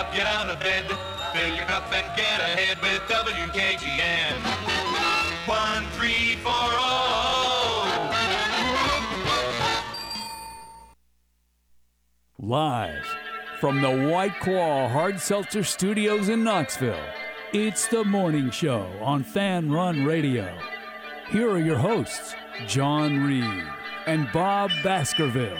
up, get out of bed. Fill your cup and get ahead with WKGN. One, three, four, oh. Live from the White Claw Hard Seltzer Studios in Knoxville, it's the morning show on Fan Run Radio. Here are your hosts, John Reed and Bob Baskerville.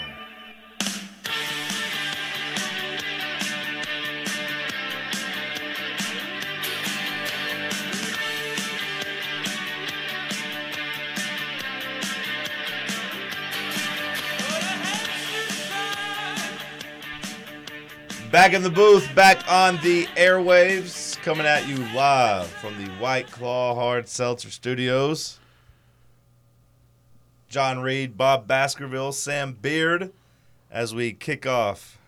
Back in the booth, back on the airwaves, coming at you live from the White Claw Hard Seltzer Studios. John Reed, Bob Baskerville, Sam Beard, as we kick off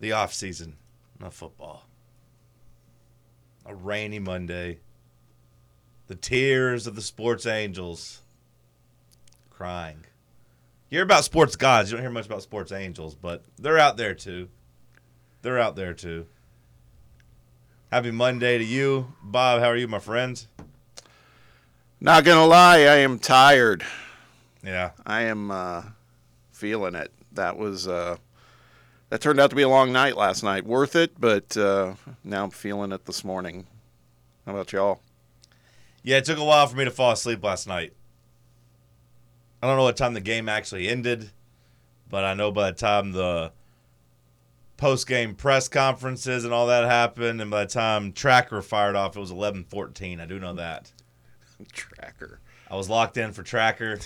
the off season of football. A rainy Monday. The tears of the sports angels crying. You hear about sports gods. You don't hear much about sports angels, but they're out there too. They're out there too. Happy Monday to you, Bob. How are you, my friends? Not gonna lie, I am tired. Yeah. I am uh, feeling it. That was uh, that turned out to be a long night last night. Worth it, but uh, now I'm feeling it this morning. How about y'all? Yeah, it took a while for me to fall asleep last night. I don't know what time the game actually ended, but I know by the time the post game press conferences and all that happened, and by the time Tracker fired off, it was eleven fourteen. I do know that. Tracker. I was locked in for Tracker.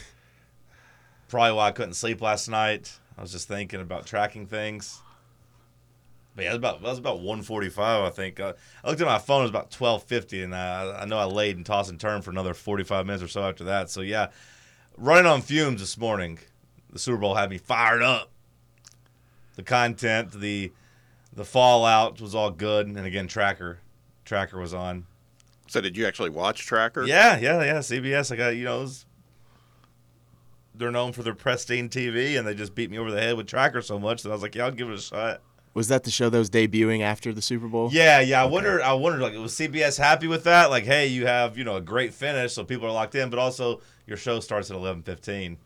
Probably why I couldn't sleep last night. I was just thinking about tracking things. But yeah, it was about that was about one forty five. I think uh, I looked at my phone. It was about twelve fifty, and I, I know I laid and tossed and turned for another forty five minutes or so after that. So yeah, running on fumes this morning. The Super Bowl had me fired up. The content, the the fallout was all good, and again, Tracker, Tracker was on. So did you actually watch Tracker? Yeah, yeah, yeah. CBS. I got you know. was- they're known for their pristine TV, and they just beat me over the head with Tracker so much that I was like, yeah, I'll give it a shot. Was that the show that was debuting after the Super Bowl? Yeah, yeah. I wonder. I wondered, like, was CBS happy with that? Like, hey, you have you know a great finish, so people are locked in, but also your show starts at eleven fifteen.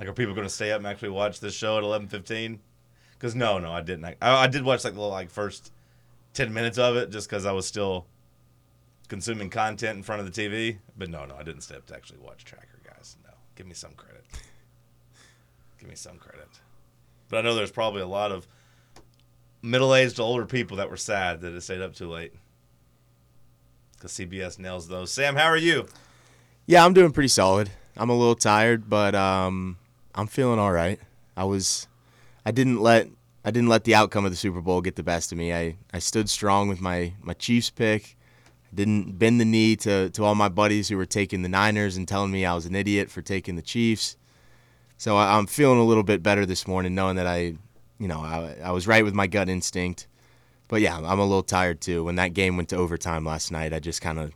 Like, are people going to stay up and actually watch this show at eleven fifteen? Because no, no, I didn't. I, I did watch like the like first ten minutes of it just because I was still consuming content in front of the TV. But no, no, I didn't stay up to actually watch Tracker, guys. No, give me some credit. give me some credit. But I know there's probably a lot of middle-aged to older people that were sad that it stayed up too late because CBS nails those. Sam, how are you? Yeah, I'm doing pretty solid. I'm a little tired, but um, I'm feeling all right. I was, I didn't let I didn't let the outcome of the Super Bowl get the best of me. I, I stood strong with my my Chiefs pick. I didn't bend the knee to to all my buddies who were taking the Niners and telling me I was an idiot for taking the Chiefs. So I, I'm feeling a little bit better this morning, knowing that I, you know, I, I was right with my gut instinct. But yeah, I'm a little tired too. When that game went to overtime last night, I just kind of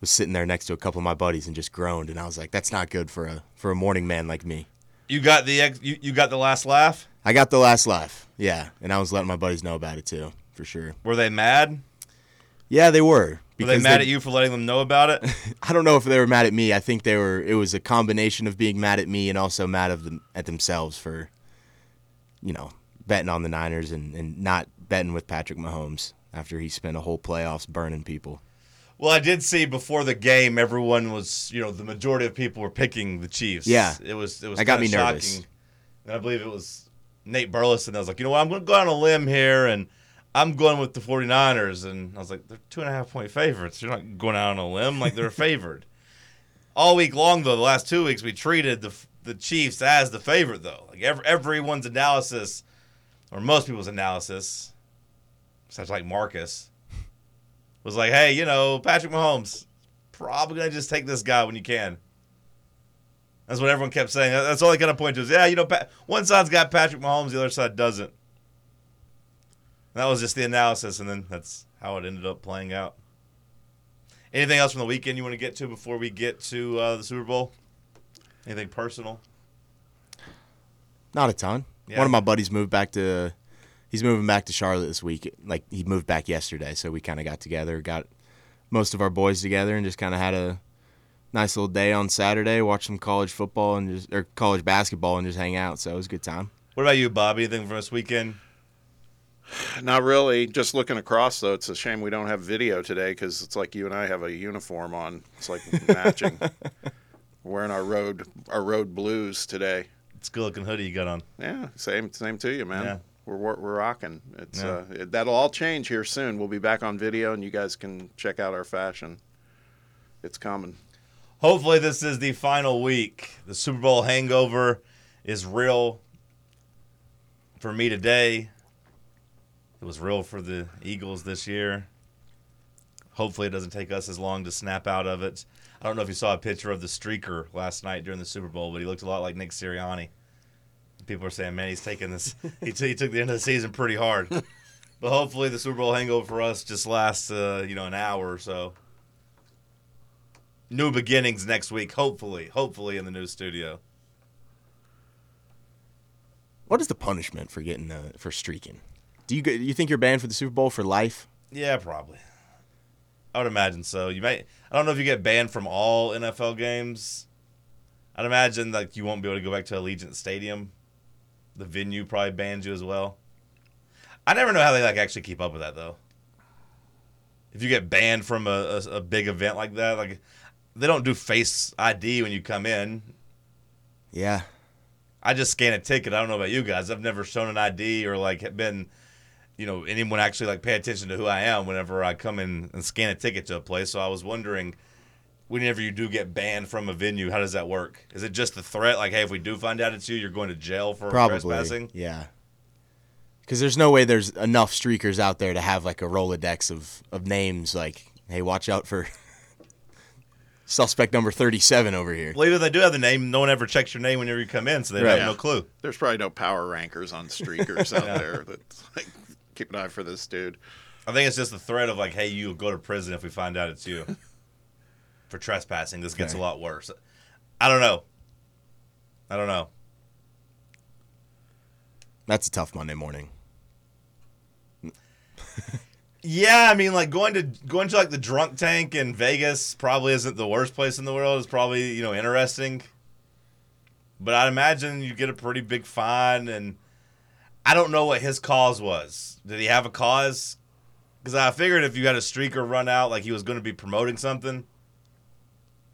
was sitting there next to a couple of my buddies and just groaned, and I was like, "That's not good for a for a morning man like me." You got the ex- you, you got the last laugh. I got the last laugh, yeah, and I was letting my buddies know about it too, for sure. Were they mad? Yeah, they were. Were they mad at you for letting them know about it? I don't know if they were mad at me. I think they were. It was a combination of being mad at me and also mad of them at themselves for, you know, betting on the Niners and, and not betting with Patrick Mahomes after he spent a whole playoffs burning people. Well, I did see before the game, everyone was you know the majority of people were picking the Chiefs. Yeah. it was it was That got me nervous. And I believe it was Nate Burleson I was like, you know what, I'm going to go on a limb here and. I'm going with the 49ers, and I was like, they're two and a half point favorites. You're not going out on a limb like they're favored. All week long, though, the last two weeks, we treated the the Chiefs as the favorite, though. Like every, everyone's analysis, or most people's analysis, such like Marcus, was like, hey, you know, Patrick Mahomes probably gonna just take this guy when you can. That's what everyone kept saying. That's all they kind of point to is, yeah, you know, Pa- one side's got Patrick Mahomes, the other side doesn't. And that was just the analysis, and then that's how it ended up playing out. Anything else from the weekend you want to get to before we get to uh, the Super Bowl? Anything personal? Not a ton. Yeah. One of my buddies moved back to he's moving back to Charlotte this week. Like he moved back yesterday, so we kind of got together, got most of our boys together, and just kind of had a nice little day on Saturday. Watched some college football and just or college basketball and just hang out. So it was a good time. What about you, Bob? Anything from this weekend? Not really. Just looking across, though, it's a shame we don't have video today because it's like you and I have a uniform on. It's like matching. Wearing our road our road blues today. It's a good looking hoodie you got on. Yeah, same same to you, man. Yeah. We're, we're we're rocking. It's Yeah. uh, it, that'll all change here soon. We'll be back on video, and you guys can check out our fashion. It's coming. Hopefully, this is the final week. The Super Bowl hangover is real for me today. It was real for the Eagles this year. Hopefully, it doesn't take us as long to snap out of it. I don't know if you saw a picture of the streaker last night during the Super Bowl, but he looked a lot like Nick Sirianni. People are saying, man, he's taking this. he, t- he took the end of the season pretty hard. but hopefully, the Super Bowl hangover for us just lasts, uh, you know, an hour or so new beginnings next week. Hopefully, hopefully in the new studio. What is the punishment for getting uh, for streaking? Do you you think you're banned for the Super Bowl for life? Yeah, probably. I would imagine so. You might. I don't know if you get banned from all NFL games. I'd imagine like you won't be able to go back to Allegiant Stadium. The venue probably bans you as well. I never know how they like actually keep up with that though. If you get banned from a, a, a big event like that, like they don't do face ID when you come in. Yeah. I just scan a ticket. I don't know about you guys. I've never shown an ID or like been, you know, anyone actually like pay attention to who I am whenever I come in and scan a ticket to a place. So I was wondering, whenever you do get banned from a venue, how does that work? Is it just the threat, like, hey, if we do find out it's you, you're going to jail for Probably. trespassing? Yeah. Because there's no way there's enough streakers out there to have like a Rolodex of, of names. Like, hey, watch out for suspect number 37 over here. Well, even if they do have the name, no one ever checks your name whenever you come in, so they Right. have no clue. There's probably no power rankers on streakers out there that's like keep an eye for this dude. I think it's just the threat of like, hey, you'll go to prison if we find out it's you for trespassing. This gets Okay. a lot worse. I don't know. I don't know. That's a tough Monday morning. Yeah, I mean, like going to going to like the drunk tank in Vegas probably isn't the worst place in the world. It's probably you know interesting, but I'd imagine you get a pretty big fine. And I don't know what his cause was. Did he have a cause? Because I figured if you had a streaker run out, like he was going to be promoting something.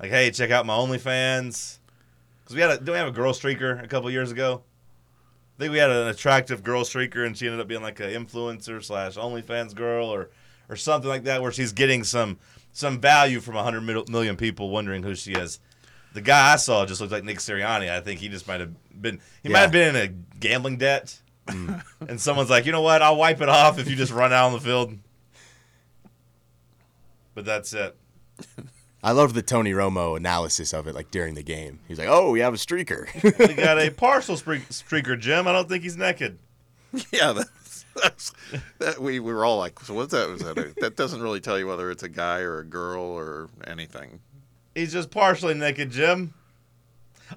Like, hey, check out my OnlyFans. Because we had a didn't we have a girl streaker a couple years ago? I think we had an attractive girl streaker, and she ended up being like an influencer slash OnlyFans girl, or or something like that, where she's getting some some value from hundred mil- million people wondering who she is. The guy I saw just looked like Nick Sirianni. I think he just might have been he might have been in a gambling debt, mm. and someone's like, you know what, I'll wipe it off if you just run out on the field. But that's it. I love the Tony Romo analysis of it, like during the game. He's like, "Oh, we have a streaker." We got a partial spree- streaker, Jim. I don't think he's naked. Yeah, that's, that's that we, we were all like, so what's that? Was that a, that doesn't really tell you whether it's a guy or a girl or anything. He's just partially naked, Jim.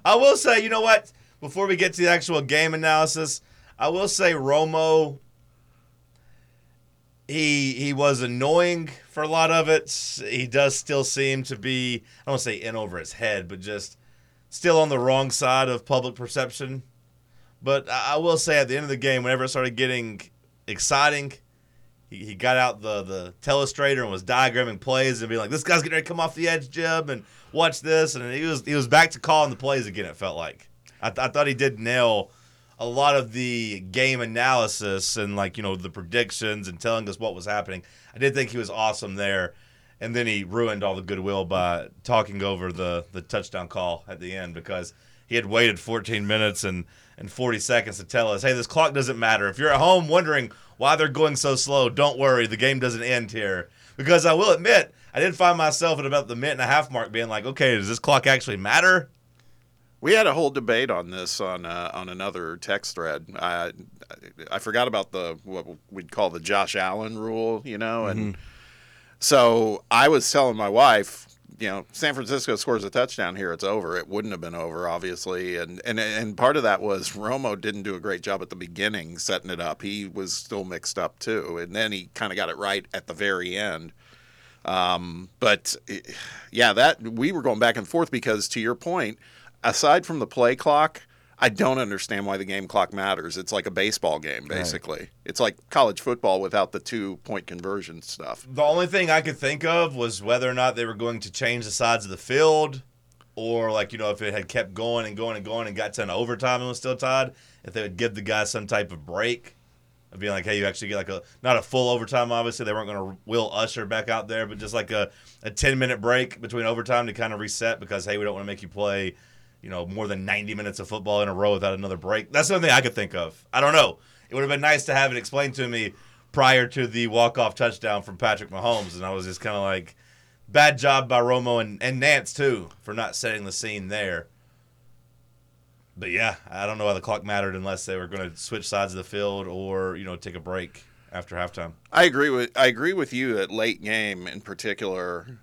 I will say, you know what? Before we get to the actual game analysis, I will say Romo. He he was annoying for a lot of it. He does still seem to be I don't want to say in over his head, but just still on the wrong side of public perception. But I will say at the end of the game, whenever it started getting exciting, he, he got out the the telestrator and was diagramming plays and being like, "This guy's getting ready to come off the edge, Jim, and watch this." And he was he was back to calling the plays again. It felt like I, th- I thought he did nail a lot of the game analysis and like you know the predictions and telling us what was happening. I did think he was awesome there. And then he ruined all the goodwill by talking over the, the touchdown call at the end because he had waited 14 minutes and, and 40 seconds to tell us, hey, this clock doesn't matter. If you're at home wondering why they're going so slow, don't worry. The game doesn't end here. Because I will admit, I did find myself at about the minute and a half mark being like, okay, does this clock actually matter? We had a whole debate on this on uh, on another text thread. I I forgot about the what we'd call the Josh Allen rule, you know, and so I was telling my wife you know, San Francisco scores a touchdown here, it's over. It wouldn't have been over, obviously, and and and part of that was Romo didn't do a great job at the beginning setting it up. He was still mixed up too, and then he kind of got it right at the very end. Um, but eh, yeah, that we were going back and forth because, to your point, aside from the play clock. I don't understand why the game clock matters. It's like a baseball game, basically. It's like college football without the two point conversion stuff. The only thing I could think of was whether or not they were going to change the sides of the field, or like you know if it had kept going and going and going and got to an overtime and was still tied, if they would give the guy some type of break, of being like, hey, you actually get like a not a full overtime. Obviously, they weren't going to will Usher back out there, but just like a a ten minute break between overtime to kind of reset because hey, we don't want to make you play. You know, more than 90 minutes of football in a row without another break. That's something I could think of. I don't know. It would have been nice to have it explained to me prior to the walk-off touchdown from Patrick Mahomes, and I was just kind of like, bad job by Romo and, and Nantz too for not setting the scene there. But yeah, I don't know why the clock mattered unless they were going to switch sides of the field or you know take a break after halftime. I agree with I agree with you that late game in particular,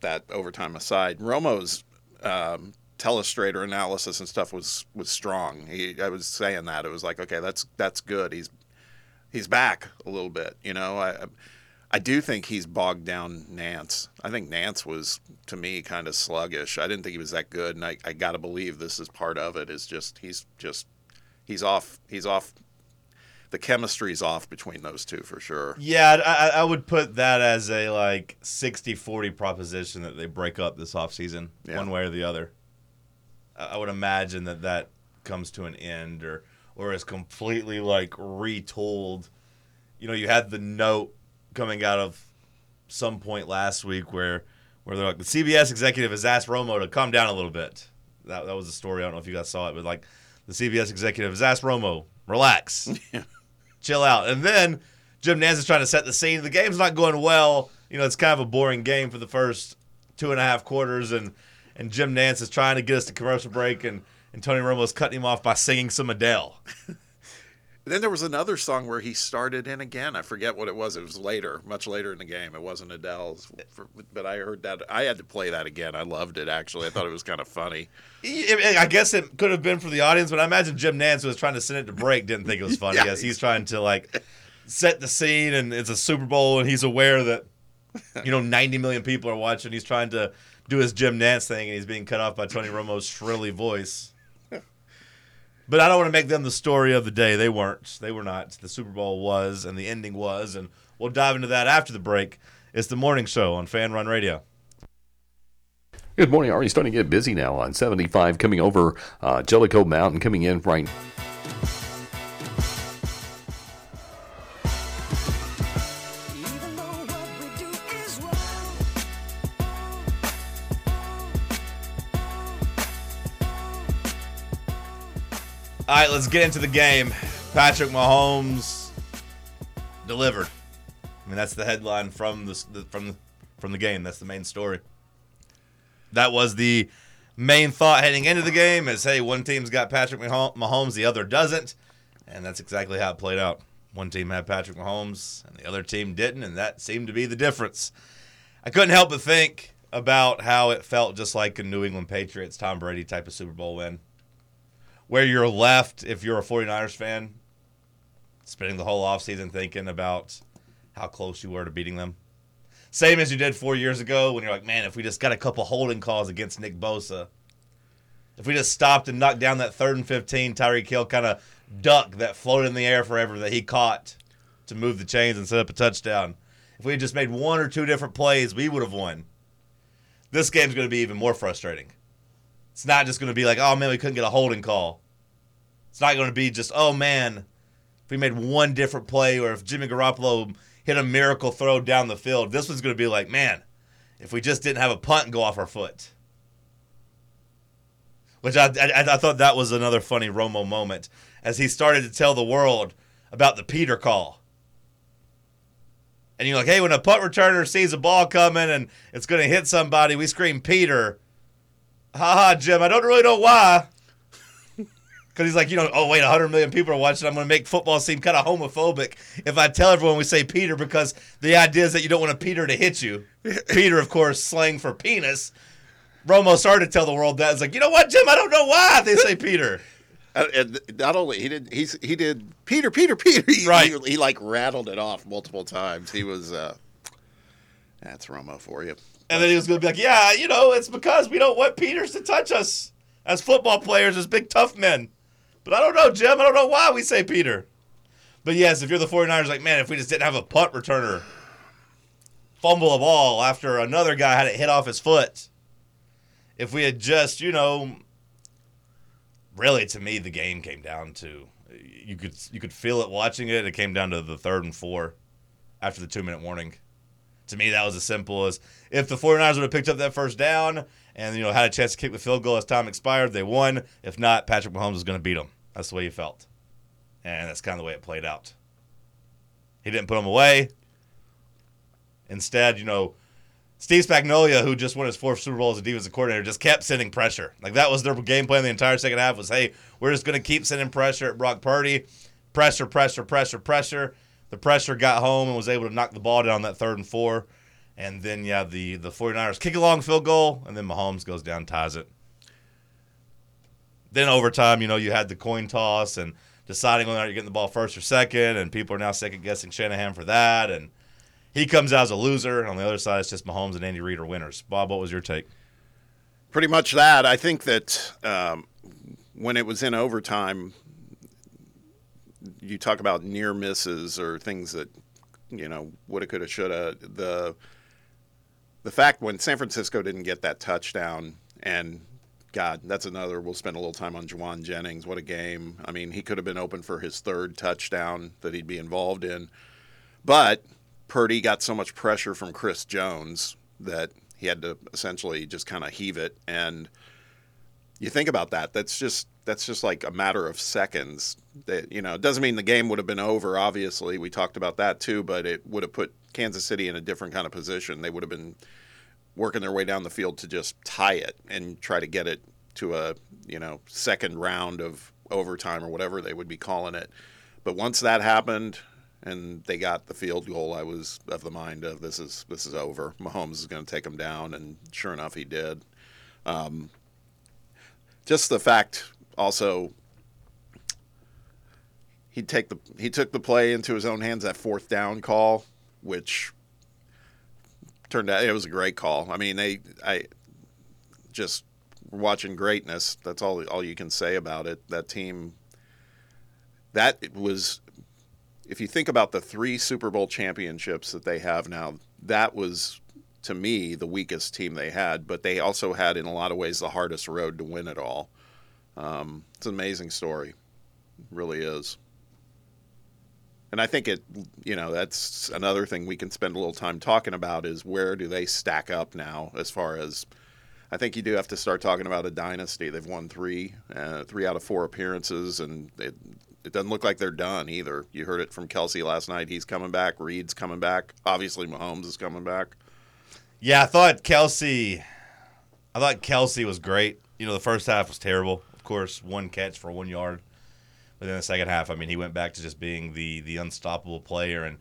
that overtime aside, Romo's um, telestrator analysis and stuff was was strong. He, I was saying that it was like okay, that's that's good. He's he's back a little bit. You know, I I do think he's bogged down Nantz. I think Nantz was to me kind of sluggish. I didn't think he was that good, and I, I got to believe this is part of it. Is just he's just he's off he's off. The chemistry's off between those two for sure. Yeah, I, I would put that as a like 60-40 proposition that they break up this offseason Yeah. one way or the other. I would imagine that that comes to an end or or is completely like retold. You know, you had the note coming out of some point last week where where they're like the CBS executive has asked Romo to calm down a little bit. That that was a story. I don't know if you guys saw it, but like the CBS executive has asked Romo, relax, chill out, and then Jim Nantz is trying to set the scene. The game's not going well. You know, it's kind of a boring game for the first two and a half quarters, and and Jim Nantz is trying to get us to commercial break, and and Tony Romo's cutting him off by singing some Adele. Then there was another song where he started in again. I forget what it was. It was later, much later in the game. It wasn't Adele's, for- but I heard that. I had to play that again. I loved it actually. I thought it was kind of funny. I guess it could have been for the audience, but I imagine Jim Nantz was trying to send it to break didn't think it was funny. Yeah. Yes, he's trying to like set the scene, and it's a Super Bowl, and he's aware that you know 90 million people are watching. He's trying to do his Jim Nantz thing, and he's being cut off by Tony Romo's shrilly voice. But I don't want to make them the story of the day. They weren't. They were not. The Super Bowl was, and the ending was, and we'll dive into that after the break. It's the morning show on Fan Run Radio. Good morning. Already starting to get busy now on 75 coming over uh, Jellico Mountain, coming in right. All right, let's get into the game. Patrick Mahomes delivered. I mean, that's the headline from the from from the game. That's the main story. That was the main thought heading into the game: is hey, one team's got Patrick Mahomes, the other doesn't, and that's exactly how it played out. One team had Patrick Mahomes, and the other team didn't, and that seemed to be the difference. I couldn't help but think about how it felt just like a New England Patriots Tom Brady type of Super Bowl win where you're left if you're a 49ers fan spending the whole offseason thinking about how close you were to beating them. Same as you did four years ago when you're like, man, if we just got a couple holding calls against Nick Bosa, if we just stopped and knocked down that third and 15, Tyreek Hill kind of duck that floated in the air forever that he caught to move the chains and set up a touchdown. If we had just made one or two different plays, we would have won. This game's going to be even more frustrating. It's not just going to be like, oh man, we couldn't get a holding call. It's not going to be just, oh man, if we made one different play or if Jimmy Garoppolo hit a miracle throw down the field. This one's going to be like, man, if we just didn't have a punt go off our foot. Which I, I, I thought that was another funny Romo moment as he started to tell the world about the Peter call. And you're like, hey, when a punt returner sees a ball coming and it's going to hit somebody, we scream Peter. Ha ha, Jim. I don't really know why. Because he's like, you know, oh wait, 100 million people are watching. I'm going to make football seem kind of homophobic if I tell everyone we say Peter because the idea is that you don't want a Peter to hit you. Peter, of course, slang for penis. Romo started to tell the world that. It's like, you know what, Jim? I don't know why they say Peter. And not only he did he's he did Peter Peter Peter he, Right. he, he, like rattled it off multiple times. He was uh that's Romo for you. And then he was going to be like, yeah, you know, it's because we don't want Peters to touch us as football players, as big tough men. But I don't know, Jim. I don't know why we say Peter. But yes, if you're the 49ers, like, man, if we just didn't have a punt returner fumble a ball after another guy had it hit off his foot, if we had just, you know, really to me, the game came down to you could you could feel it watching it. It came down to the third and four after the two minute warning. To me, that was as simple as if the 49ers would have picked up that first down and you know had a chance to kick the field goal as time expired, they won. If not, Patrick Mahomes was going to beat them. That's the way he felt, and that's kind of the way it played out. He didn't put them away. Instead, you know, Steve Spagnuolo, who just won his fourth Super Bowl as a defensive coordinator, just kept sending pressure. Like that was their game plan the entire second half. Was hey, we're just going to keep sending pressure at Brock Purdy, pressure, pressure, pressure, pressure. The pressure got home and was able to knock the ball down that third and four. And then, yeah, the, the 49ers kick a long field goal, and then Mahomes goes down, ties it. Then overtime, you know, you had the coin toss and deciding whether or not you're getting the ball first or second, and people are now second guessing Shanahan for that. And he comes out as a loser. And on the other side, it's just Mahomes and Andy Reid are winners. Bob, what was your take? Pretty much that. I think that um, when it was in overtime, you talk about near misses or things that you know woulda, coulda, shoulda. The the fact when San Francisco didn't get that touchdown, and God, that's another. We'll spend a little time on Jauan Jennings. What a game! I mean, he could have been open for his third touchdown that he'd be involved in, but Purdy got so much pressure from Chris Jones that he had to essentially just kind of heave it. And you think about that. That's just that's just like a matter of seconds. That you know, it doesn't mean the game would have been over. Obviously, we talked about that too, but it would have put Kansas City in a different kind of position. They would have been working their way down the field to just tie it and try to get it to a you know second round of overtime or whatever they would be calling it. But once that happened and they got the field goal, I was of the mind of this is this is over. Mahomes is going to take them down, and sure enough, he did. Um, just the fact, also, he take the he took the play into his own hands that fourth down call, which turned out it was a great call. I mean, they I just watching greatness. That's all all you can say about it. That team. That was if you think about the three Super Bowl championships that they have now, that was to me the weakest team they had, but they also had in a lot of ways the hardest road to win it all. Um, it's an amazing story, It really is. And I think it, you know, that's another thing we can spend a little time talking about is where do they stack up now as far as. I think you do have to start talking about a dynasty. They've won three, uh, three out of four appearances, and it, it doesn't look like they're done either. You heard it from Kelce last night. He's coming back. Reed's coming back. Obviously, Mahomes is coming back. Yeah, I thought Kelce. I thought Kelce was great. You know, the first half was terrible. Course, one catch for one yard. But then the second half, I mean, he went back to just being the the unstoppable player, and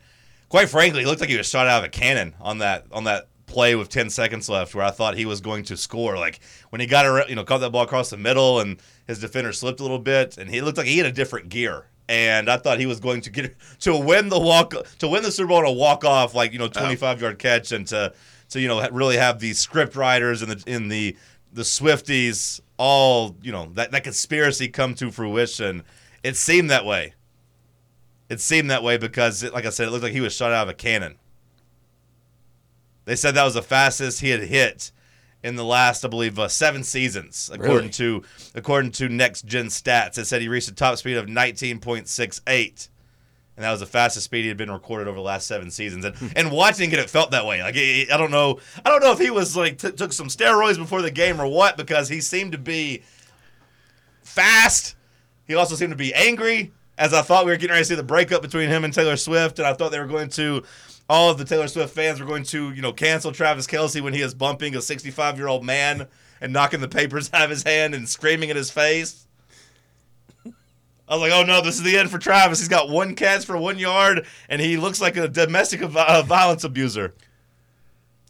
quite frankly, he looked like he was shot out of a cannon on that on that play with 10 seconds left, where I thought he was going to score. Like when he got around, you know, caught that ball across the middle, and his defender slipped a little bit, and he looked like he had a different gear. And I thought he was going to get to win the walk to win the Super Bowl on a walk off, like you know, 25 yard catch, and to to you know really have the script writers and the in the the Swifties all you know that that conspiracy come to fruition. It seemed that way. It seemed that way because, it, like I said, it looked like he was shot out of a cannon. They said that was the fastest he had hit in the last, I believe, uh, seven seasons, according Really? to according to Next Gen Stats. It said he reached a top speed of 19.68, and that was the fastest speed he had been recorded over the last seven seasons. And and watching it, it felt that way. Like I don't know, I don't know if he was like t- took some steroids before the game or what, because he seemed to be fast. He also seemed to be angry, as I thought we were getting ready to see the breakup between him and Taylor Swift, and I thought they were going to, all of the Taylor Swift fans were going to, you know, cancel Travis Kelce when he is bumping a 65 year old man and knocking the papers out of his hand and screaming in his face. I was like, oh no, this is the end for Travis. He's got one catch for one yard, and he looks like a domestic uh, violence abuser.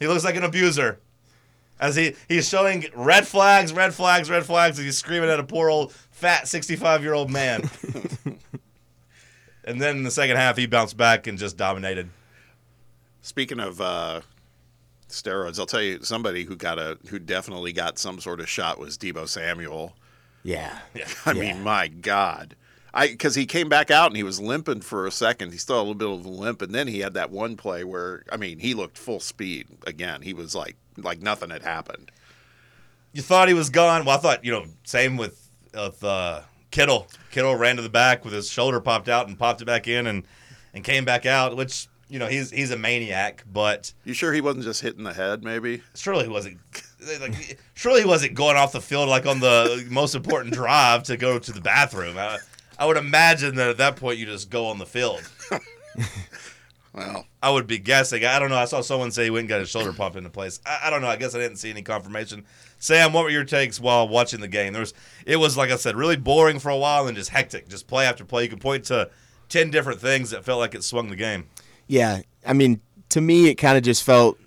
He looks like an abuser. As he, he's showing red flags, red flags, red flags, and he's screaming at a poor old fat 65 year old man. and then in the second half, he bounced back and just dominated. Speaking of uh, steroids, I'll tell you somebody who got a who definitely got some sort of shot was Deebo Samuel. Yeah. I Yeah. mean, my God. I because he came back out and he was limping for a second. He still had a little bit of a limp, and then he had that one play where I mean, he looked full speed again. He was like like nothing had happened. You thought he was gone. Well, I thought, you know, same with, with uh, Kittle. Kittle ran to the back with his shoulder popped out and popped it back in and, and came back out, which, you know, he's he's a maniac, but You sure he wasn't just hitting the head? Maybe. surely he wasn't like surely he wasn't going off the field like on the most important drive to go to the bathroom. I, I would imagine that at that point you just go on the field. Well, I would be guessing. I don't know. I saw someone say he went and got his shoulder pump into place. I, I don't know. I guess I didn't see any confirmation. Sam, what were your takes while watching the game? There was, it was like I said, really boring for a while and just hectic, just play after play. You could point to ten different things that felt like it swung the game. Yeah, I mean, to me, it kind of just felt,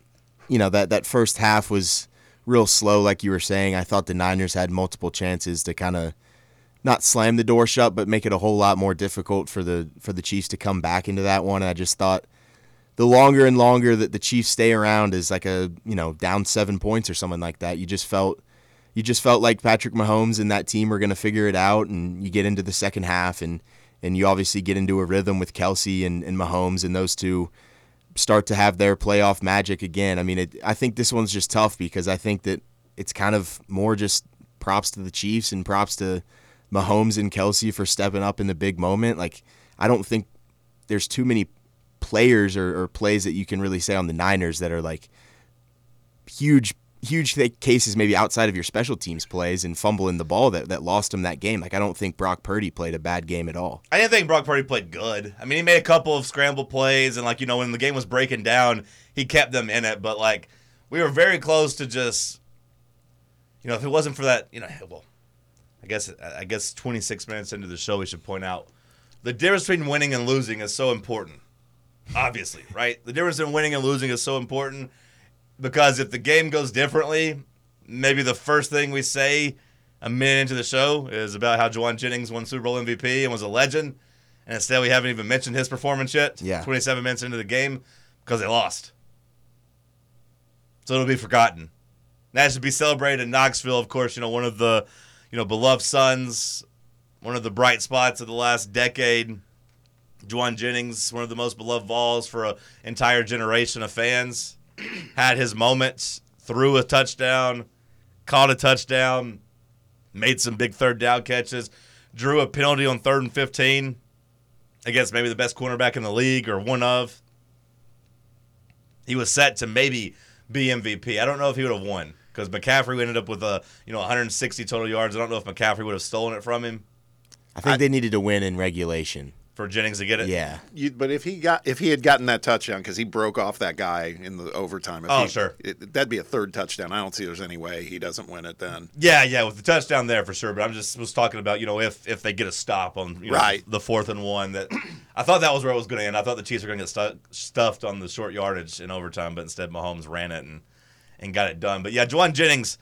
you know, that that first half was real slow, like you were saying. I thought the Niners had multiple chances to kind of not slam the door shut, but make it a whole lot more difficult for the for the Chiefs to come back into that one. And I just thought the longer and longer that the Chiefs stay around is like a you know down seven points or something like that. You just felt you just felt like Patrick Mahomes and that team were going to figure it out, and you get into the second half and and you obviously get into a rhythm with Kelce and, and Mahomes, and those two start to have their playoff magic again. I mean, it, I think this one's just tough because I think that it's kind of more just props to the Chiefs and props to Mahomes and Kelce for stepping up in the big moment. Like, I don't think there's too many players or, or plays that you can really say on the Niners that are like huge huge cases maybe outside of your special teams plays and fumbling the ball that, that lost him that game. Like I don't think Brock Purdy played a bad game at all. I didn't think Brock Purdy played good. I mean, he made a couple of scramble plays, and like you know, when the game was breaking down, he kept them in it. But like, we were very close to just, you know, if it wasn't for that, you know, well, I guess I guess 26 minutes into the show, we should point out the difference between winning and losing is so important. Obviously, right? The difference in winning and losing is so important because if the game goes differently, maybe the first thing we say a minute into the show is about how Jauan Jennings won Super Bowl MVP and was a legend. And instead, we haven't even mentioned his performance yet. Yeah. 27 minutes into the game because they lost. So it'll be forgotten. That should be celebrated in Knoxville, of course, you know, one of the, you know, beloved sons, one of the bright spots of the last decade. Jauan Jennings, one of the most beloved Vols for an entire generation of fans, had his moments, threw a touchdown, caught a touchdown, made some big third down catches, drew a penalty on third and 15 against maybe the best cornerback in the league or one of. He was set to maybe be MVP. I don't know if he would have won because McCaffrey ended up with a you know 160 total yards. I don't know if McCaffrey would have stolen it from him I think they needed to win in regulation. for Jennings to get it. Yeah. you, but if he got if he had gotten that touchdown because he broke off that guy in the overtime. If Oh, he- sure. it, that'd be a third touchdown. I don't see there's any way he doesn't win it then. Yeah, yeah, with the touchdown there for sure. But I'm just was talking about you know if if they get a stop on you know, Right. the fourth and one that I thought that was where it was going to end. I thought the Chiefs were going to get stu- stuffed on the short yardage in overtime, but instead Mahomes ran it and and got it done. But yeah, Jauan Jennings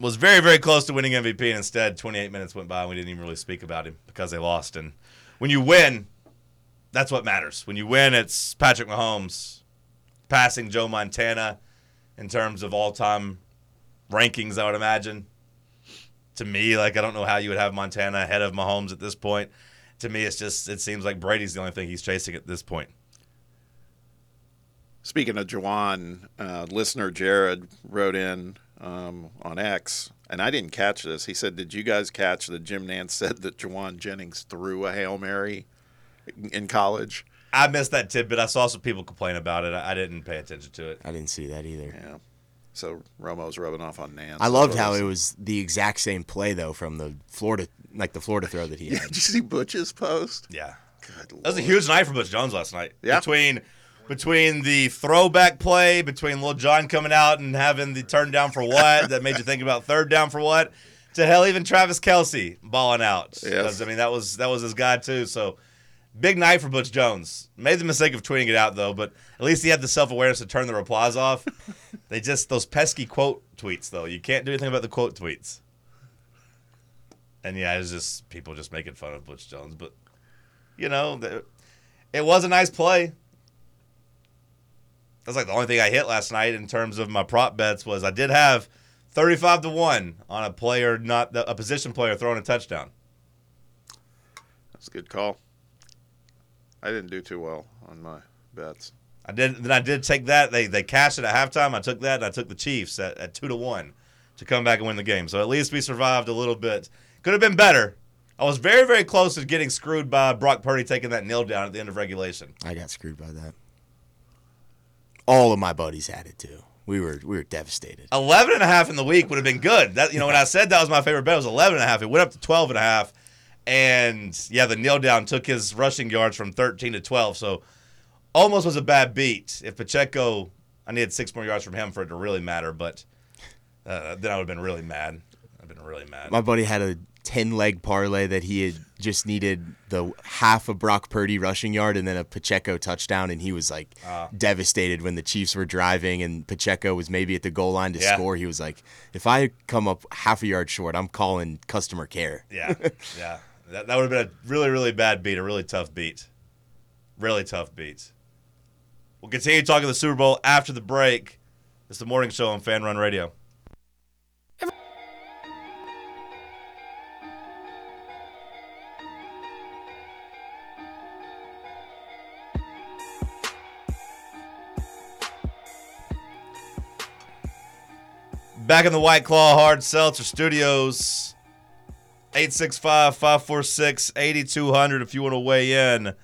was very very close to winning MVP, and instead 28 minutes went by and we didn't even really speak about him because they lost. And when you win, that's what matters. When you win, it's Patrick Mahomes passing Joe Montana in terms of all time rankings. I would imagine to me, like I don't know how you would have Montana ahead of Mahomes at this point. To me, it's just it seems like Brady's the only thing he's chasing at this point. Speaking of Jauan, uh, listener Jared wrote in um, on X, and I didn't catch this. He said, "Did you guys catch that Jim Nantz said that Jauan Jennings threw a hail mary in college?" I missed that tidbit. I saw some people complain about it. I, I didn't pay attention to it. I didn't see that either. Yeah. So Romo's rubbing off on Nantz. I loved how it was the exact same play though from the Florida, like the Florida throw that he Yeah, had. did you see Butch's post? Yeah, Good that was a huge night for Butch Jones last night. Yeah. between between the throwback play, between Lil Jon coming out and having the turn down for what that made you think about third down for what, to hell, even Travis Kelce balling out. Yes. I mean that was that was his guy too. So big night for Butch Jones. Made the mistake of tweeting it out though, but at least he had the self awareness to turn the replies off. they just those pesky quote tweets though. You can't do anything about the quote tweets. And yeah, it's just people just making fun of Butch Jones, but you know, it was a nice play. That's like the only thing I hit last night in terms of my prop bets was I did have 35 to 1 on a player not a position player throwing a touchdown. That's a good call. I didn't do too well on my bets. I did then I did take that. They they cashed it at halftime. I took that and I took the Chiefs at, at 2 to 1 to come back and win the game. So at least we survived a little bit. Could have been better. I was very very close to getting screwed by Brock Purdy taking that nil down at the end of regulation. I got screwed by that. All of my buddies had it too. We were we were devastated. 11 and a half in the week would have been good. That you know when I said that was my favorite bet it was 11 and a half. It went up to 12 and a half. And yeah, the kneel down took his rushing yards from 13 to 12. So almost was a bad beat. If Pacheco I needed 6 more yards from him for it to really matter, but uh, then I would have been really mad. I've been really mad. My buddy had a ten leg parlay that he had just needed the half a Brock Purdy rushing yard and then a Pacheco touchdown, and he was like Ah. devastated when the Chiefs were driving and Pacheco was maybe at the goal line to Yeah. score. He was like, "If I come up half a yard short, I'm calling customer care." yeah. Yeah. That, that would have been a really really bad beat, a really tough beat. Really tough beat. We'll continue talking the Super Bowl after the break. It's the morning show on Fan Run Radio. Back in the White Claw Hard Seltzer Studios. 865 546 8200 if you want to weigh in.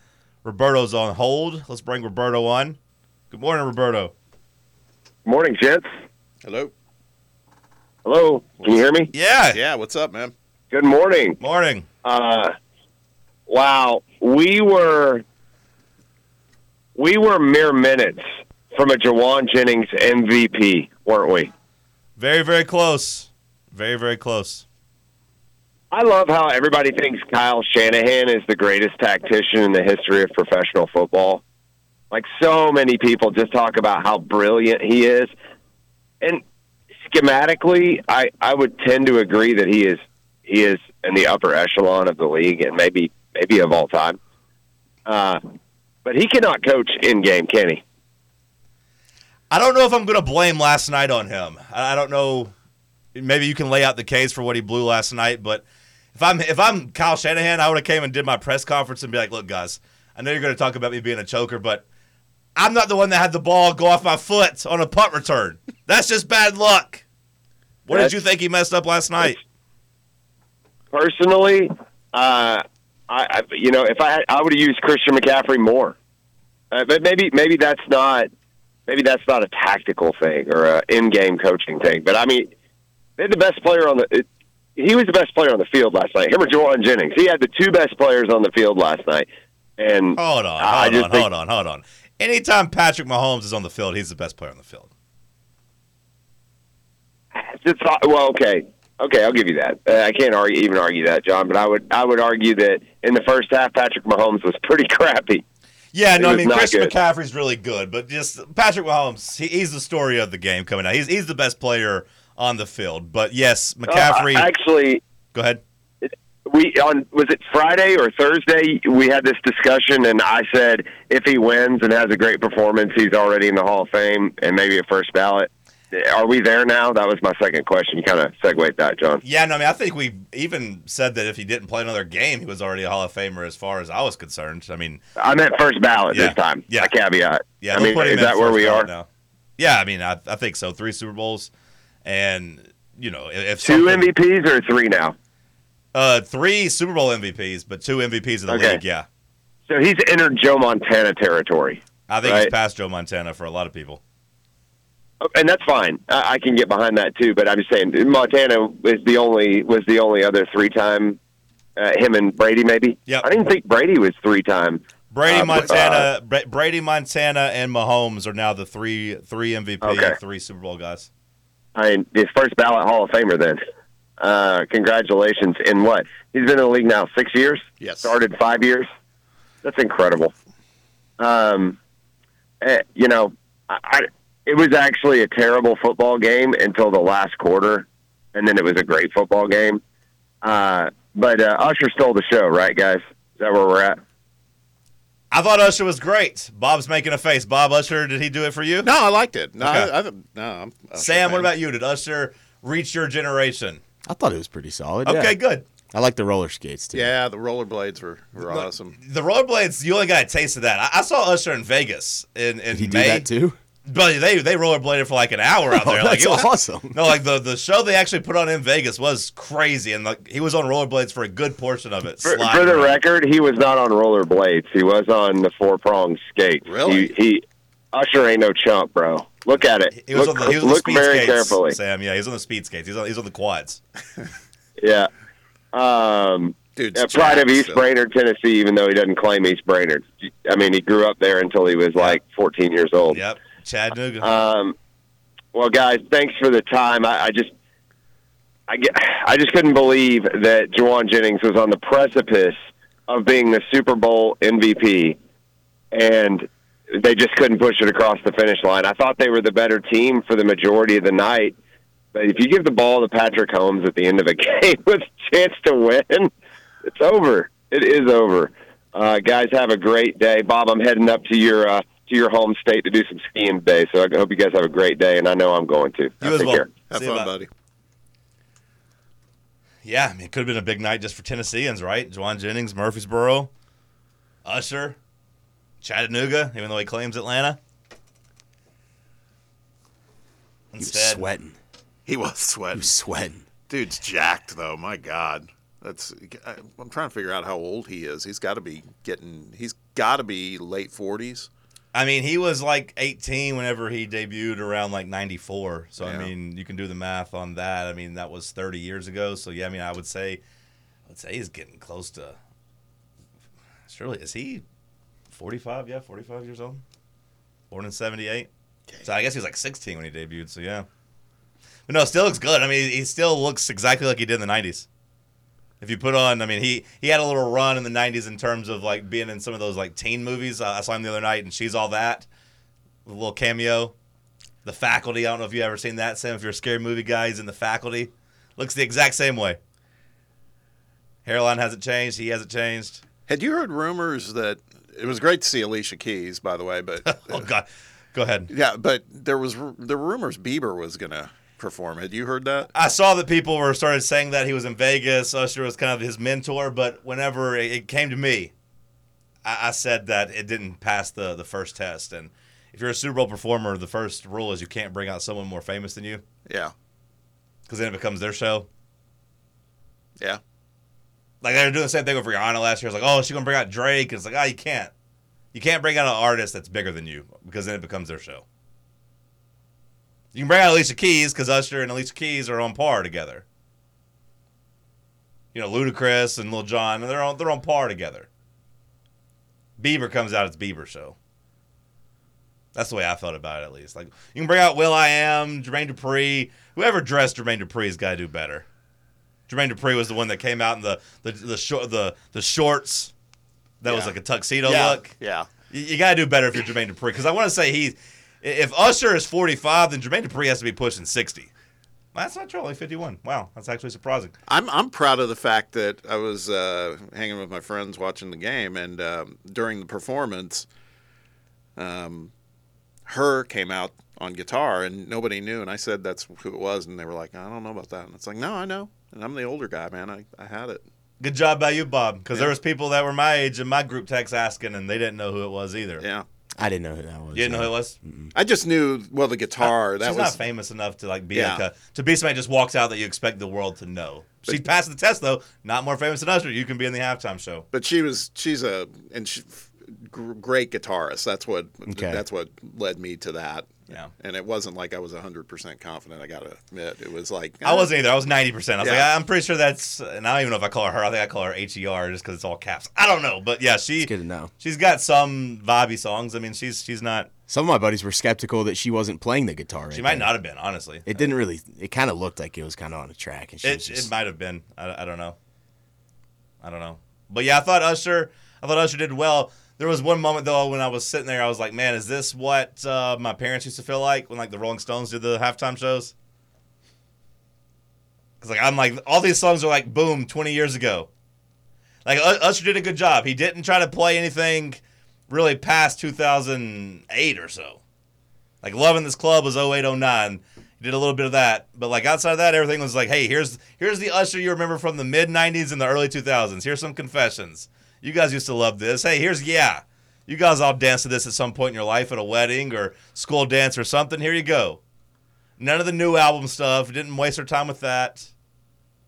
Roberto's on hold. Let's bring Roberto on. Good morning, Roberto. Morning, gents. Hello. Hello. Can you hear me? Yeah. Yeah, what's up, man? Good morning. Morning. Uh, wow, we were we were mere minutes from a Jauan Jennings MVP, weren't we? Very, very close. Very, very close. I love how everybody thinks Kyle Shanahan is the greatest tactician in the history of professional football. Like so many people just talk about how brilliant he is. And schematically, I, I would tend to agree that he is he is in the upper echelon of the league and maybe maybe of all time. Uh, but he cannot coach in game, can he? I don't know if I'm going to blame last night on him. I don't know. Maybe you can lay out the case for what he blew last night, but if I'm if I'm Kyle Shanahan, I would have came and did my press conference and be like, "Look, guys, I know you're going to talk about me being a choker, but I'm not the one that had the ball go off my foot on a punt return. That's just bad luck." What did you think he messed up last night? Personally, uh, I, I you know if I had, I would have used Christian McCaffrey more, uh, but maybe maybe that's not maybe that's not a tactical thing or a in-game coaching thing. But I mean, they had the best player on the. It, he was the best player on the field last night. Him or Jordan Jennings. He had the two best players on the field last night. And Hold on, I hold on, think- hold on, hold on. Anytime Patrick Mahomes is on the field, he's the best player on the field. It's well, okay, okay, I'll give you that. Uh, I can't argue, even argue that, John. But I would, I would argue that in the first half, Patrick Mahomes was pretty crappy. Yeah, no, I mean Christian good. McCaffrey's really good, but just Patrick Mahomes, he, he's the story of the game coming out. He's he's the best player on the field. But yes, McCaffrey. Uh, actually, go ahead. we on was it Friday or Thursday? We had this discussion, and I said if he wins and has a great performance, he's already in the Hall of Fame and maybe a first ballot. Are we there now? That was my second question. You kind of segued that, John. Yeah, no, I mean I think we even said that if he didn't play another game, he was already a Hall of Famer as far as I was concerned. I mean, I meant first ballot Yeah. this time. Yeah. A caveat. yeah, I mean, is that where we are? now? Yeah, I mean I, I think so. Three Super Bowls, and you know if, Two MVPs or three now? uh, three Super Bowl MVPs, but two MVPs of the Okay. league. Yeah, So he's entered Joe Montana territory. I think he's Right. past Joe Montana for a lot of people. And that's fine. I, I can get behind that too. But I'm just saying, Montana was the only was the only other three time. Uh, him and Brady, maybe. Yep. I didn't think Brady was three time. Brady Uh, Montana, Bra- Brady Montana, and Mahomes are now the three three MVP, Okay. three Super Bowl guys. I mean, his first ballot Hall of Famer. Then, Uh, congratulations. In what? He's been in the league now six years. Yes. Started five years. That's incredible. Um, eh, you know, I, I, it was actually a terrible football game until the last quarter, and then it was a great football game. Uh, but uh, Usher stole the show, right, guys? Is that where we're at? I thought Usher was great. Bob's making a face. Bob Usher, did he do it for you? No, I liked it. No, Okay. I, I, no. I'm a Usher Sam, what about you? Did Usher reach your generation? I thought it was pretty solid. Okay, yeah. good. I like the roller skates too. Yeah, the rollerblades were, were Look, awesome. The rollerblades, you only got a taste of that. I, I saw Usher in Vegas in, in Did he do May. that too? But they they rollerbladed for like an hour out Oh, there. like that's it was, awesome. No, like the, the show they actually put on in Vegas was crazy, and like he was on rollerblades for a good portion of it. For, for the record, he was not on rollerblades. He was on the four prong skates. Really? He, he Usher ain't no chump, bro. Look at it. He was look on the, he was on the look speed very skates, carefully. Sam. Yeah, he's on the speed skates. He's on he's on the quads. Yeah. Um, Dude, yeah, pride of East so. Brainerd, Tennessee. Even though he doesn't claim East Brainerd, I mean, he grew up there until he was like 14 years old. Yep, Chattanooga. Um, well, guys, thanks for the time. I, I just, I get, I just couldn't believe that Jauan Jennings was on the precipice of being the Super Bowl MVP, and they just couldn't push it across the finish line. I thought they were the better team for the majority of the night, but if you give the ball to Patrick Mahomes at the end of a game with a chance to win, it's over. It is over. Uh, guys, have a great day. Bob, I'm heading up to your uh, to your home state to do some skiing today, so I hope you guys have a great day, and I know I'm going to. you as Take well. care. Have See fun, buddy. Yeah, I mean, it could have been a big night just for Tennesseans, right? Jauan Jennings, Murfreesboro, Usher, Chattanooga, even though he claims Atlanta. He was sweating. He was He sweating. was sweating. Dude's jacked though. My God, that's. I'm trying to figure out how old he is. He's got to be getting. He's got to be late 40s. I mean, he was like 18 whenever he debuted around like 94. So, Yeah. I mean, you can do the math on that. I mean, that was 30 years ago. So, yeah, I mean, I would say, I would say he's getting close to. Surely, is he 45? Yeah, 45 years old. Born in 78. So, I guess he was like 16 when he debuted. So, yeah. But no, still looks good. I mean, he still looks exactly like he did in the 90s. If you put on, I mean, he he had a little run in the '90s in terms of like being in some of those like teen movies. Uh, I saw him the other night, and she's all that, a little cameo. The Faculty. I don't know if you ever seen that, Sam. If you're a scary movie guy, he's in The Faculty. Looks the exact same way. Hairline hasn't changed. He hasn't changed. Had you heard rumors that it was great to see Alicia Keys, by the way, but Oh God, go ahead. yeah, but there was the rumors Bieber was gonna perform. Had you heard that? I saw that people were started saying that he was in Vegas. Usher was kind of his mentor, but whenever it, came to me, I, I said that it didn't pass the the first test. And if you're a Super Bowl performer, the first rule is you can't bring out someone more famous than you, Yeah, because then it becomes their show. yeah. Like they were doing the same thing with Rihanna last year. It's like, oh, she's gonna bring out Drake. It's like, oh, you can't. You can't bring out an artist that's bigger than you because then it becomes their show. You can bring out Alicia Keys because Usher and Alicia Keys are on par together. You know, Ludacris and Lil Jon, they're on they're on par together. Bieber comes out, it's Bieber show. That's the way I felt about it, at least. Like you can bring out Will I Am, Jermaine Dupri, whoever dressed Jermaine Dupri's got to do better. Jermaine Dupri was the one that came out in the the the short the the shorts. That was like a tuxedo yeah, look. yeah. You, you got to do better if you're Jermaine Dupri because I want to say he, if Usher is 45, then Jermaine Dupri has to be pushing 60. That's not true. Only 51. Wow, that's actually surprising. I'm I'm proud of the fact that I was uh, hanging with my friends watching the game, and um, during the performance, um, her came out on guitar, and nobody knew, and I said that's who it was, and they were like, I don't know about that, and it's like, no, I know, and I'm the older guy, man, I, I had it. Good job by you, Bob. Because Yeah. there was people that were my age in my group text asking, and they didn't know who it was either. Yeah, I didn't know who that was. You didn't know who it was? I just knew well the guitar that She's was not famous enough to like be Yeah. like a, to be somebody that just walks out that you expect the world to know. She passed the test though. Not more famous than Usher. You can be in the halftime show. but she was she's a and she, gr- great guitarist. That's what Okay. that's what led me to that. Yeah. And it wasn't like I was 100% confident, I got to admit. It was like I wasn't either. I was ninety percent. I was like, I'm pretty sure that's, and I don't even know if I call her her. I think I call her H E R just because it's all caps. I don't know, but yeah, she It's good to know. she's got some vibey songs. I mean, she's she's not. Some of my buddies were skeptical that she wasn't playing the guitar. Right She might there. not have been, honestly. It didn't really. It kind of looked like it was kind of on a track, and she It, just, it might have been. I, I don't know. I don't know. But yeah, I thought Usher. I thought Usher did well. There was one moment though when I was sitting there, I was like, "Man, is this what uh, my parents used to feel like when like the Rolling Stones did the halftime shows?" Because like I'm like all these songs are like boom, 20 years ago. Like Usher did a good job. He didn't try to play anything really past 2008 or so. Like loving this club was 0809. He did a little bit of that, but like outside of that, everything was like, hey, here's here's the Usher you remember from the mid 90s and the early 2000s. Here's some confessions. You guys used to love this. Hey, here's yeah. You guys all danced to this at some point in your life at a wedding or school dance or something. Here you go. None of the new album stuff. Didn't waste our time with that.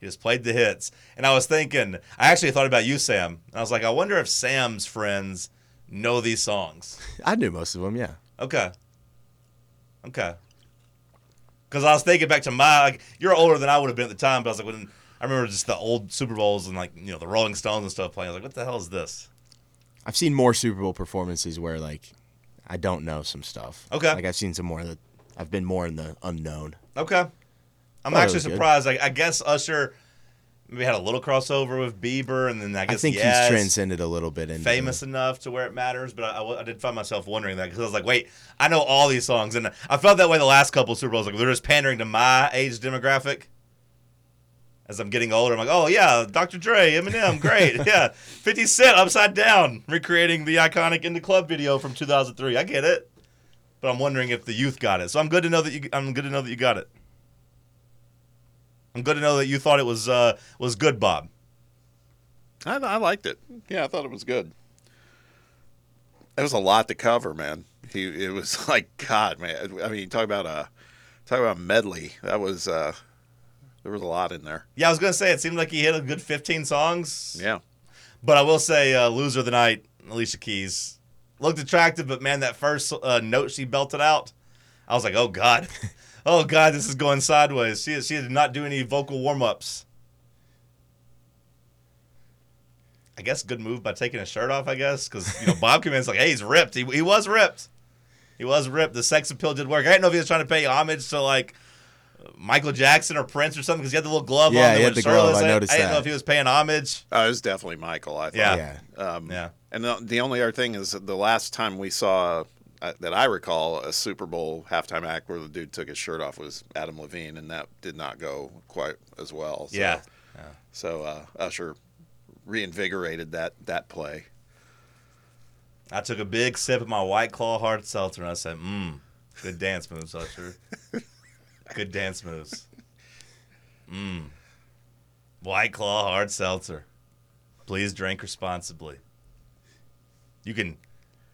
He just played the hits. And I was thinking, I actually thought about you, Sam. And I was like, I wonder if Sam's friends know these songs. I knew most of them. Yeah. Okay. Okay. Because I was thinking back to my, like, you're older than I would have been at the time, but I was like, when I remember just the old Super Bowls and, like, you know, the Rolling Stones and stuff playing. I was like, what the hell is this? I've seen more Super Bowl performances where like I don't know some stuff. Okay. Like I've seen some more that I've been more in the unknown. Okay. I'm Thought actually surprised. I, I guess Usher maybe had a little crossover with Bieber, and then I guess I, think Yes, he's transcended a little bit into famous enough to where it matters, but I, I, I did find myself wondering that because I was like, wait, I know all these songs, and I felt that way the last couple of Super Bowls. Like they're just pandering to my age demographic. As I'm getting older, I'm like, oh yeah, Dr. Dre, Eminem, great, yeah, 50 Cent, Upside Down, recreating the iconic "In the Club" video from 2003. I get it, but I'm wondering if the youth got it. So I'm good to know that you. I'm good to know that you got it. I'm good to know that you thought it was uh, was good, Bob. I, I liked it. Yeah, I thought it was good. There was a lot to cover, man. He it was like God, man. I mean, talk about a talk about medley. That was uh there was a lot in there. Yeah, I was gonna say it seemed like he hit a good 15 songs. Yeah. But I will say, uh, loser of the night, Alicia Keys, looked attractive, but man, that first uh, note she belted out, I was like, oh god, oh god, this is going sideways. She she did not do any vocal warm ups. I guess good move by taking his shirt off. I guess because you know Bob came in, it's like, hey, he's ripped. He, he was ripped. He was ripped. The sex appeal did work. I didn't know if he was trying to pay homage to like Michael Jackson or Prince or something because he had the little glove Yeah, on. he had the glove. shirtless. I noticed I didn't know if he was paying homage. Uh, it was definitely Michael. I thought. Yeah. Yeah. Um, Yeah. And the, the only other thing is the last time we saw uh, that I recall a Super Bowl halftime act where the dude took his shirt off was Adam Levine, and that did not go quite as well. So, Yeah. So uh, Usher reinvigorated that that play. I took a big sip of my White Claw hard seltzer and I said, mmm, good dance moves, Usher. good dance moves. Mmm. White Claw hard seltzer. Please drink responsibly. You can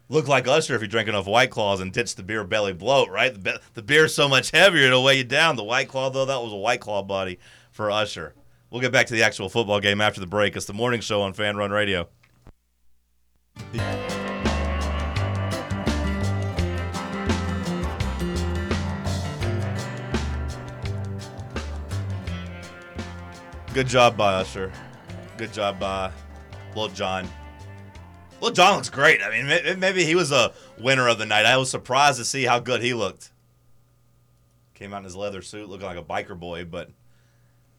look like Usher if you drink enough White Claws and ditch the beer belly bloat, right? The, be- the beer's so much heavier it'll weigh you down. The White Claw, though, that was a White Claw body for Usher. We'll get back to the actual football game after the break. It's the morning show on Fan Run Radio. Good job by Usher. Good job by Lil Jon. Lil Jon looks great. I mean, maybe he was a winner of the night. I was surprised to see how good he looked. Came out in his leather suit looking like a biker boy, but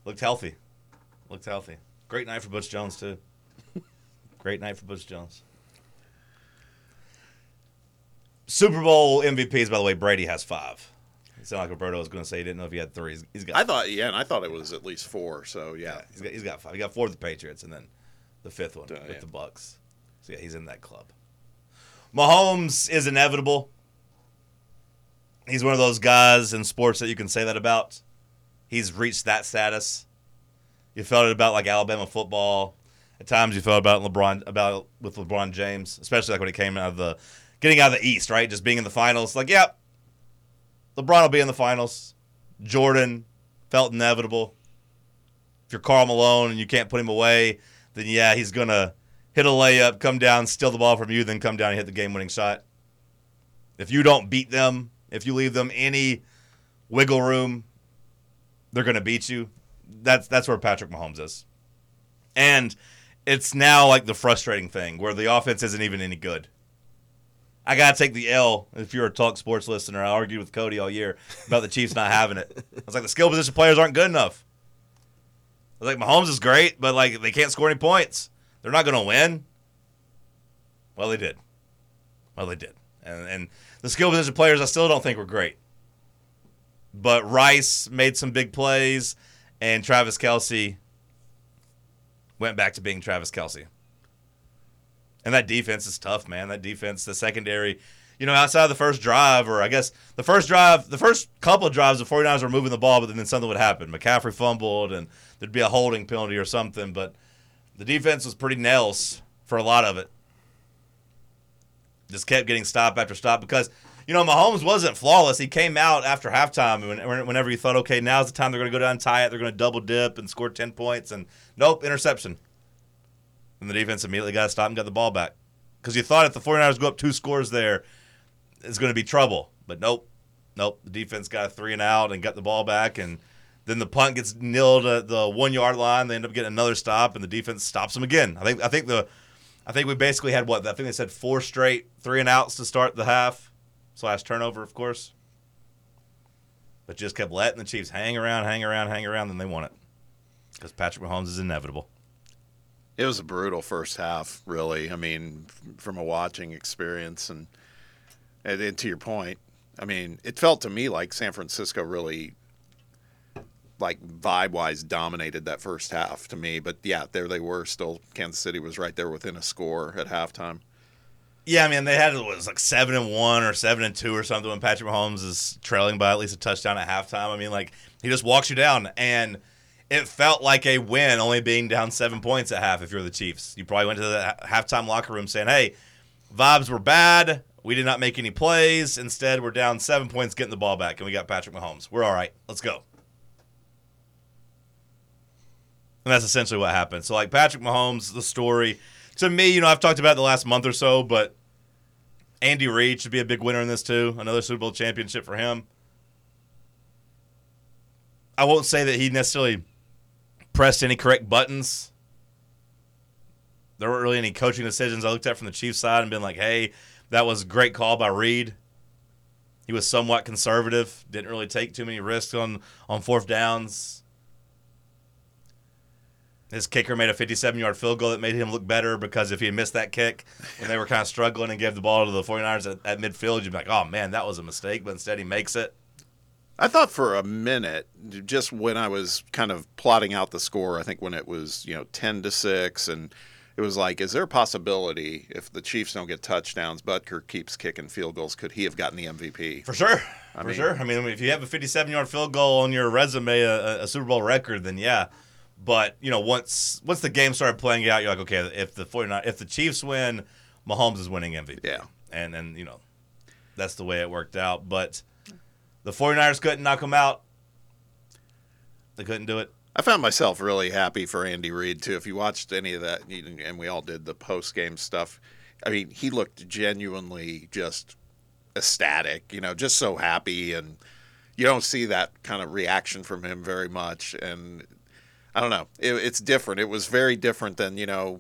looked healthy. Looked healthy. Great night for Butch Jones, too. Great night for Butch Jones. Super Bowl MVPs, by the way, Brady has five. It sounded like Roberto was going to say he didn't know if he had three. He's- He's got I thought, yeah, and I thought it was at least four. So yeah, He's got, he's got five. He got four with the Patriots, and then the fifth one Uh, with yeah. the Bucs. So yeah, he's in that club. Mahomes is inevitable. He's one of those guys in sports that you can say that about. He's reached that status. You felt it about like Alabama football. At times, you felt about LeBron about with LeBron James, especially like when he came out of the getting out of the East, right? Just being in the finals. Like, yep, LeBron will be in the finals. Jordan felt inevitable if you're Karl Malone and you can't put him away, then yeah, he's gonna hit a layup, come down, steal the ball from you, then come down and hit the game winning shot. If you don't beat them, if you leave them any wiggle room, they're going to beat you. That's that's where Patrick Mahomes is. And it's now like the frustrating thing where the offense isn't even any good. I got to take the L if you're a Talk Sports listener. I argued with Cody all year about the Chiefs not having it. I was like, the skill position players aren't good enough. I was like, Mahomes is great, but like they can't score any points. They're not to win. Well, they did. Well, they did. And, and the skill position players, I still don't think were great. But Rice made some big plays, and Travis Kelce went back to being Travis Kelce. And that defense is tough, man. That defense, the secondary, you know, outside of the first drive, or I guess the first drive, the first couple of drives, the 49ers were moving the ball, but then something would happen. McCaffrey fumbled, and there'd be a holding penalty or something. But the defense was pretty nails for a lot of it. Just kept getting stop after stop because, you know, Mahomes wasn't flawless. He came out after halftime whenever you thought, okay, now's the time they're going to go down and tie it. They're going to double dip and score 10 points. And nope, interception. And the defense immediately got to stop and got the ball back. Because you thought if the 49ers go up two scores there, it's going to be trouble. But nope. Nope. The defense got a three and out and got the ball back. And then the punt gets nilled at the one yard line. They end up getting another stop, and the defense stops them again. I think I think the I think we basically had what I think they said four straight three and outs to start the half slash turnover, of course. But just kept letting the Chiefs hang around, hang around, hang around, then they won it because Patrick Mahomes is inevitable. It was a brutal first half, really. I mean, from a watching experience, and and, and to your point, I mean, it felt to me like San Francisco really, like vibe wise, dominated that first half to me. But yeah, there they were. Still, Kansas City was right there within a score at halftime. Yeah, I mean they had it was like seven and one or seven and two or something when Patrick Mahomes is trailing by at least a touchdown at halftime. I mean, like he just walks you down, and it felt like a win, only being down seven points at half. If you're the Chiefs, you probably went to the halftime locker room saying, "Hey, vibes were bad. We did not make any plays. Instead, we're down seven points, getting the ball back, and we got Patrick Mahomes. We're all right. Let's go." And that's essentially what happened. So, like Patrick Mahomes, the story to me, you know, I've talked about the last month or so, but Andy Reid should be a big winner in this too. Another Super Bowl championship for him. I won't say that he necessarily pressed any correct buttons. There weren't really any coaching decisions I looked at from the Chiefs side and been like, hey, that was a great call by Reid. He was somewhat conservative, didn't really take too many risks on, on fourth downs. His kicker made a 57 yard field goal that made him look better because if he had missed that kick when they were kind of struggling and gave the ball to the 49ers at, at midfield, you'd be like, oh man, that was a mistake. But instead, he makes it. I thought for a minute, just when I was kind of plotting out the score, I think when it was you know ten to six, and it was like, is there a possibility if the Chiefs don't get touchdowns, Butker keeps kicking field goals, could he have gotten the MVP? For sure. I For mean- sure. I mean, if you have a 57 yard field goal on your resume, a, a Super Bowl record, then yeah. But, you know, once once the game started playing out, you're like, okay, if the 49 if the Chiefs win, Mahomes is winning MVP. Yeah. And and you know, that's the way it worked out, but the 49ers couldn't knock them out. They couldn't do it. I found myself really happy for Andy Reid too. If you watched any of that, and we all did the post game stuff, I mean, he looked genuinely just ecstatic. You know, just so happy, and you don't see that kind of reaction from him very much. And I don't know, it, it's different. It was very different than you know,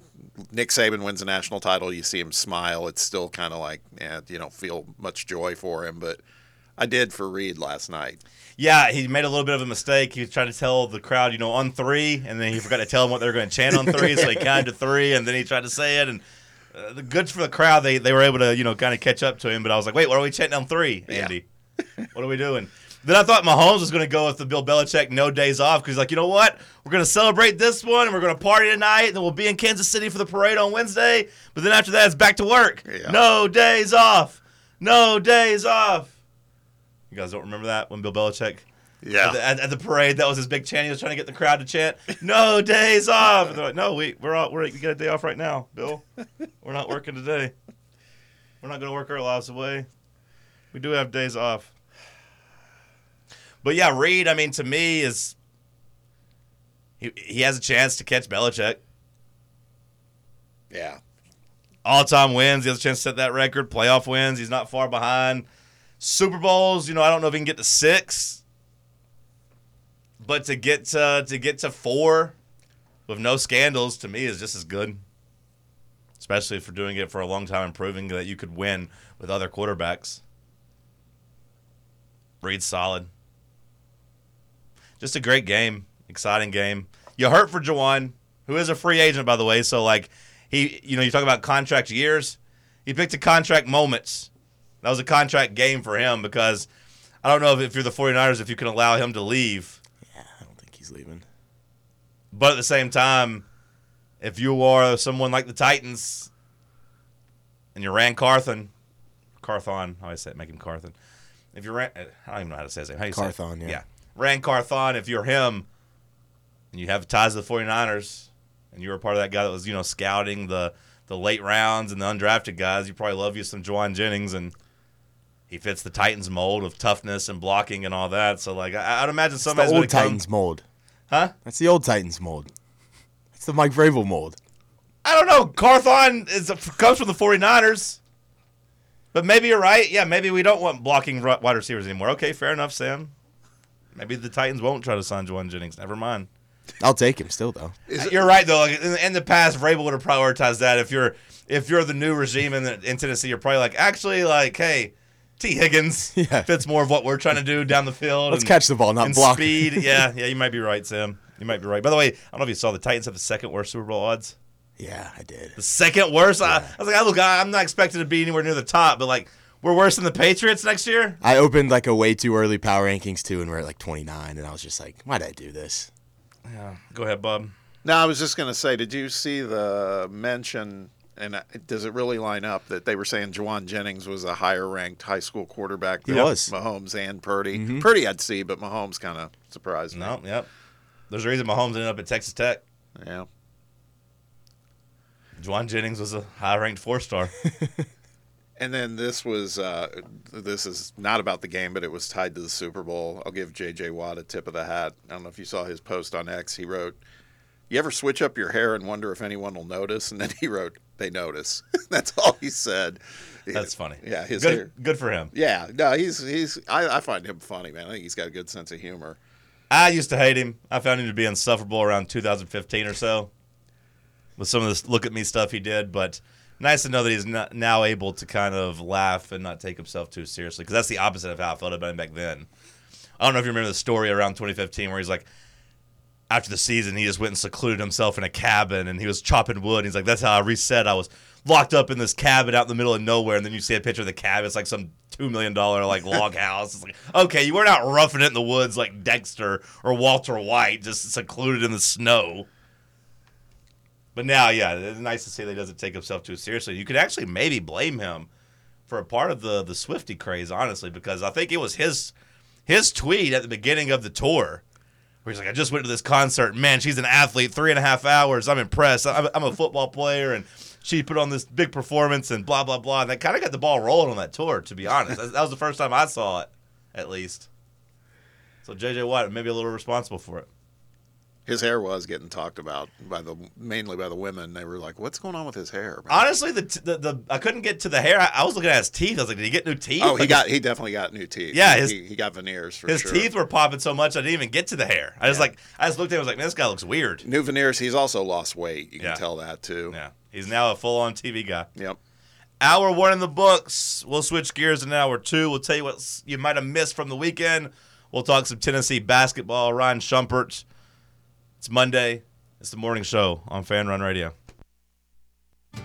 Nick Saban wins a national title. You see him smile. It's still kind of like, yeah, you don't feel much joy for him, but. I did for Reid last night. Yeah, he made a little bit of a mistake. He was trying to tell the crowd, you know, on three, and then he forgot to tell them what they were going to chant on three, so he counted to three, and then he tried to say it. And uh, the goods for the crowd, they, they were able to, you know, kind of catch up to him. But I was like, wait, what are we chanting on three, Andy? what are we doing? Then I thought Mahomes was going to go with the Bill Belichick no days off because he's like, you know what? We're going to celebrate this one, and we're going to party tonight, and then we'll be in Kansas City for the parade on Wednesday. But then after that, it's back to work. Yeah. No days off. No days off. You guys don't remember that when Bill Belichick Yeah. at the, at, at the parade that was his big chant. He was trying to get the crowd to chant, "No days off." And they're like, "No, we we're all, we're we got a day off right now, Bill. We're not working today. We're not going to work our lives away. We do have days off." But yeah, Reid. I mean, to me, is he he has a chance to catch Belichick. Yeah. All time wins. He has a chance to set that record. Playoff wins. He's not far behind. Super Bowls, you know, I don't know if he can get to six. But to get to, to get to four with no scandals to me is just as good. Especially for doing it for a long time and proving that you could win with other quarterbacks. Breed's solid. Just a great game, exciting game. You hurt for Jauan, who is a free agent, by the way. So, like, he, you know, you talk about contract years. He picked a contract moments. That was a contract game for him because I don't know if, if you're the 49ers, if you can allow him to leave. Yeah, I don't think he's leaving. But at the same time, if you are someone like the Titans and you're Ran Carthon, Carthon, how do I say it? Make him Carthon. If you're Ran, I don't even know how to say his name. How you say it? Carthon, yeah. Yeah. Ran Carthon, if you're him and you have ties to the 49ers and you were part of that guy that was, you know, scouting the, the late rounds and the undrafted guys, you probably love you some Jauan Jennings and he fits the Titans mold of toughness and blocking and all that. So, like, I, I'd imagine It's somebody's the going old to come. Titans mold. Huh? That's the old Titans mold. It's the Mike Vrabel mold. I don't know. Carthon is comes from the 49ers. But maybe you're right. Yeah, maybe we don't want blocking wide receivers anymore. Okay, fair enough, Sam. Maybe the Titans won't try to sign Jauan Jennings. Never mind. I'll take him still though. Uh, you're right though. Like, in, in the past, Vrabel would have prioritized that. If you're if you're the new regime in, the, in Tennessee, you're probably like, actually, like, hey, Tee Higgins Yeah. fits more of what we're trying to do down the field. Let's and- catch the ball, not and block. speed. Yeah, yeah, you might be right, Sam. You might be right. By the way, I don't know if you saw the Titans have the second worst Super Bowl odds. Yeah, I did. The second worst. I, I was like, I look, I- I'm not expecting to be anywhere near the top, but like, we're worse than the Patriots next year. I opened like a way too early power rankings too, and we're at like 29, and I was just like, why did I do this? Yeah. Go ahead, Bob. No, I was just going to say, did you see the mention? And uh, does it really line up that they were saying Jauan Jennings was a higher ranked high school quarterback He than was. Mahomes and Purdy? Purdy I'd see, but Mahomes kind of surprised me. No, yep. There's a reason Mahomes ended up at Texas Tech. Yeah. Jauan Jennings was a high-ranked four-star. And then this was uh, this is not about the game, but it was tied to the Super Bowl. I'll give J.J. Watt a tip of the hat. I don't know if you saw his post on X. He wrote, "You ever switch up your hair and wonder if anyone will notice?" And then he wrote, "They notice." That's all he said. That's funny. Yeah, his good, hair. good for him. Yeah, no, he's he's. I, I find him funny, man. I think he's got a good sense of humor. I used to hate him. I found him to be insufferable around 2015 or so with some of this look at me stuff he did. But nice to know that he's not, now able to kind of laugh and not take himself too seriously because that's the opposite of how I felt about him back then. I don't know if you remember the story around 2015 where he's like, after the season, he just went and secluded himself in a cabin and he was chopping wood. He's like, that's how I reset. I was locked up in this cabin out in the middle of nowhere. And then you see a picture of the cabin. It's like some $2 million like log house. It's like, okay, you weren't out roughing it in the woods like Dexter or Walter White, just secluded in the snow. But now, yeah, it's nice to see that he doesn't take himself too seriously. You could actually maybe blame him for a part of the the Swifty craze, honestly, because I think it was his his tweet at the beginning of the tour where he's like, "I just went to this concert. Man, she's an athlete. Three and a half hours. I'm impressed. I'm, I'm a football player, and she put on this big performance and blah blah blah." And that kind of got the ball rolling on that tour. To be honest, that, that was the first time I saw it, at least. So JJ Watt maybe a little responsible for it. His hair was getting talked about by the mainly by the women. They were like, "What's going on with his hair?" man?" Honestly, the, the the I couldn't get to the hair. I, I was looking at his teeth. I was like, "Did he get new teeth?" Oh, he Like, got he definitely got new teeth. Yeah, he, his- he, he got veneers for his sure. teeth were popping so much I didn't even get to the hair. I just Yeah. like I just looked at him. I was like, "Man, this guy looks weird." New veneers. He's also lost weight. You can Yeah. tell that too. Yeah, he's now a full on TV guy. Yep. Hour one in the books. We'll switch gears in hour two. We'll tell you what you might have missed from the weekend. We'll talk some Tennessee basketball. Ryan Shumpert. It's Monday. It's the morning show on Fan Run Radio.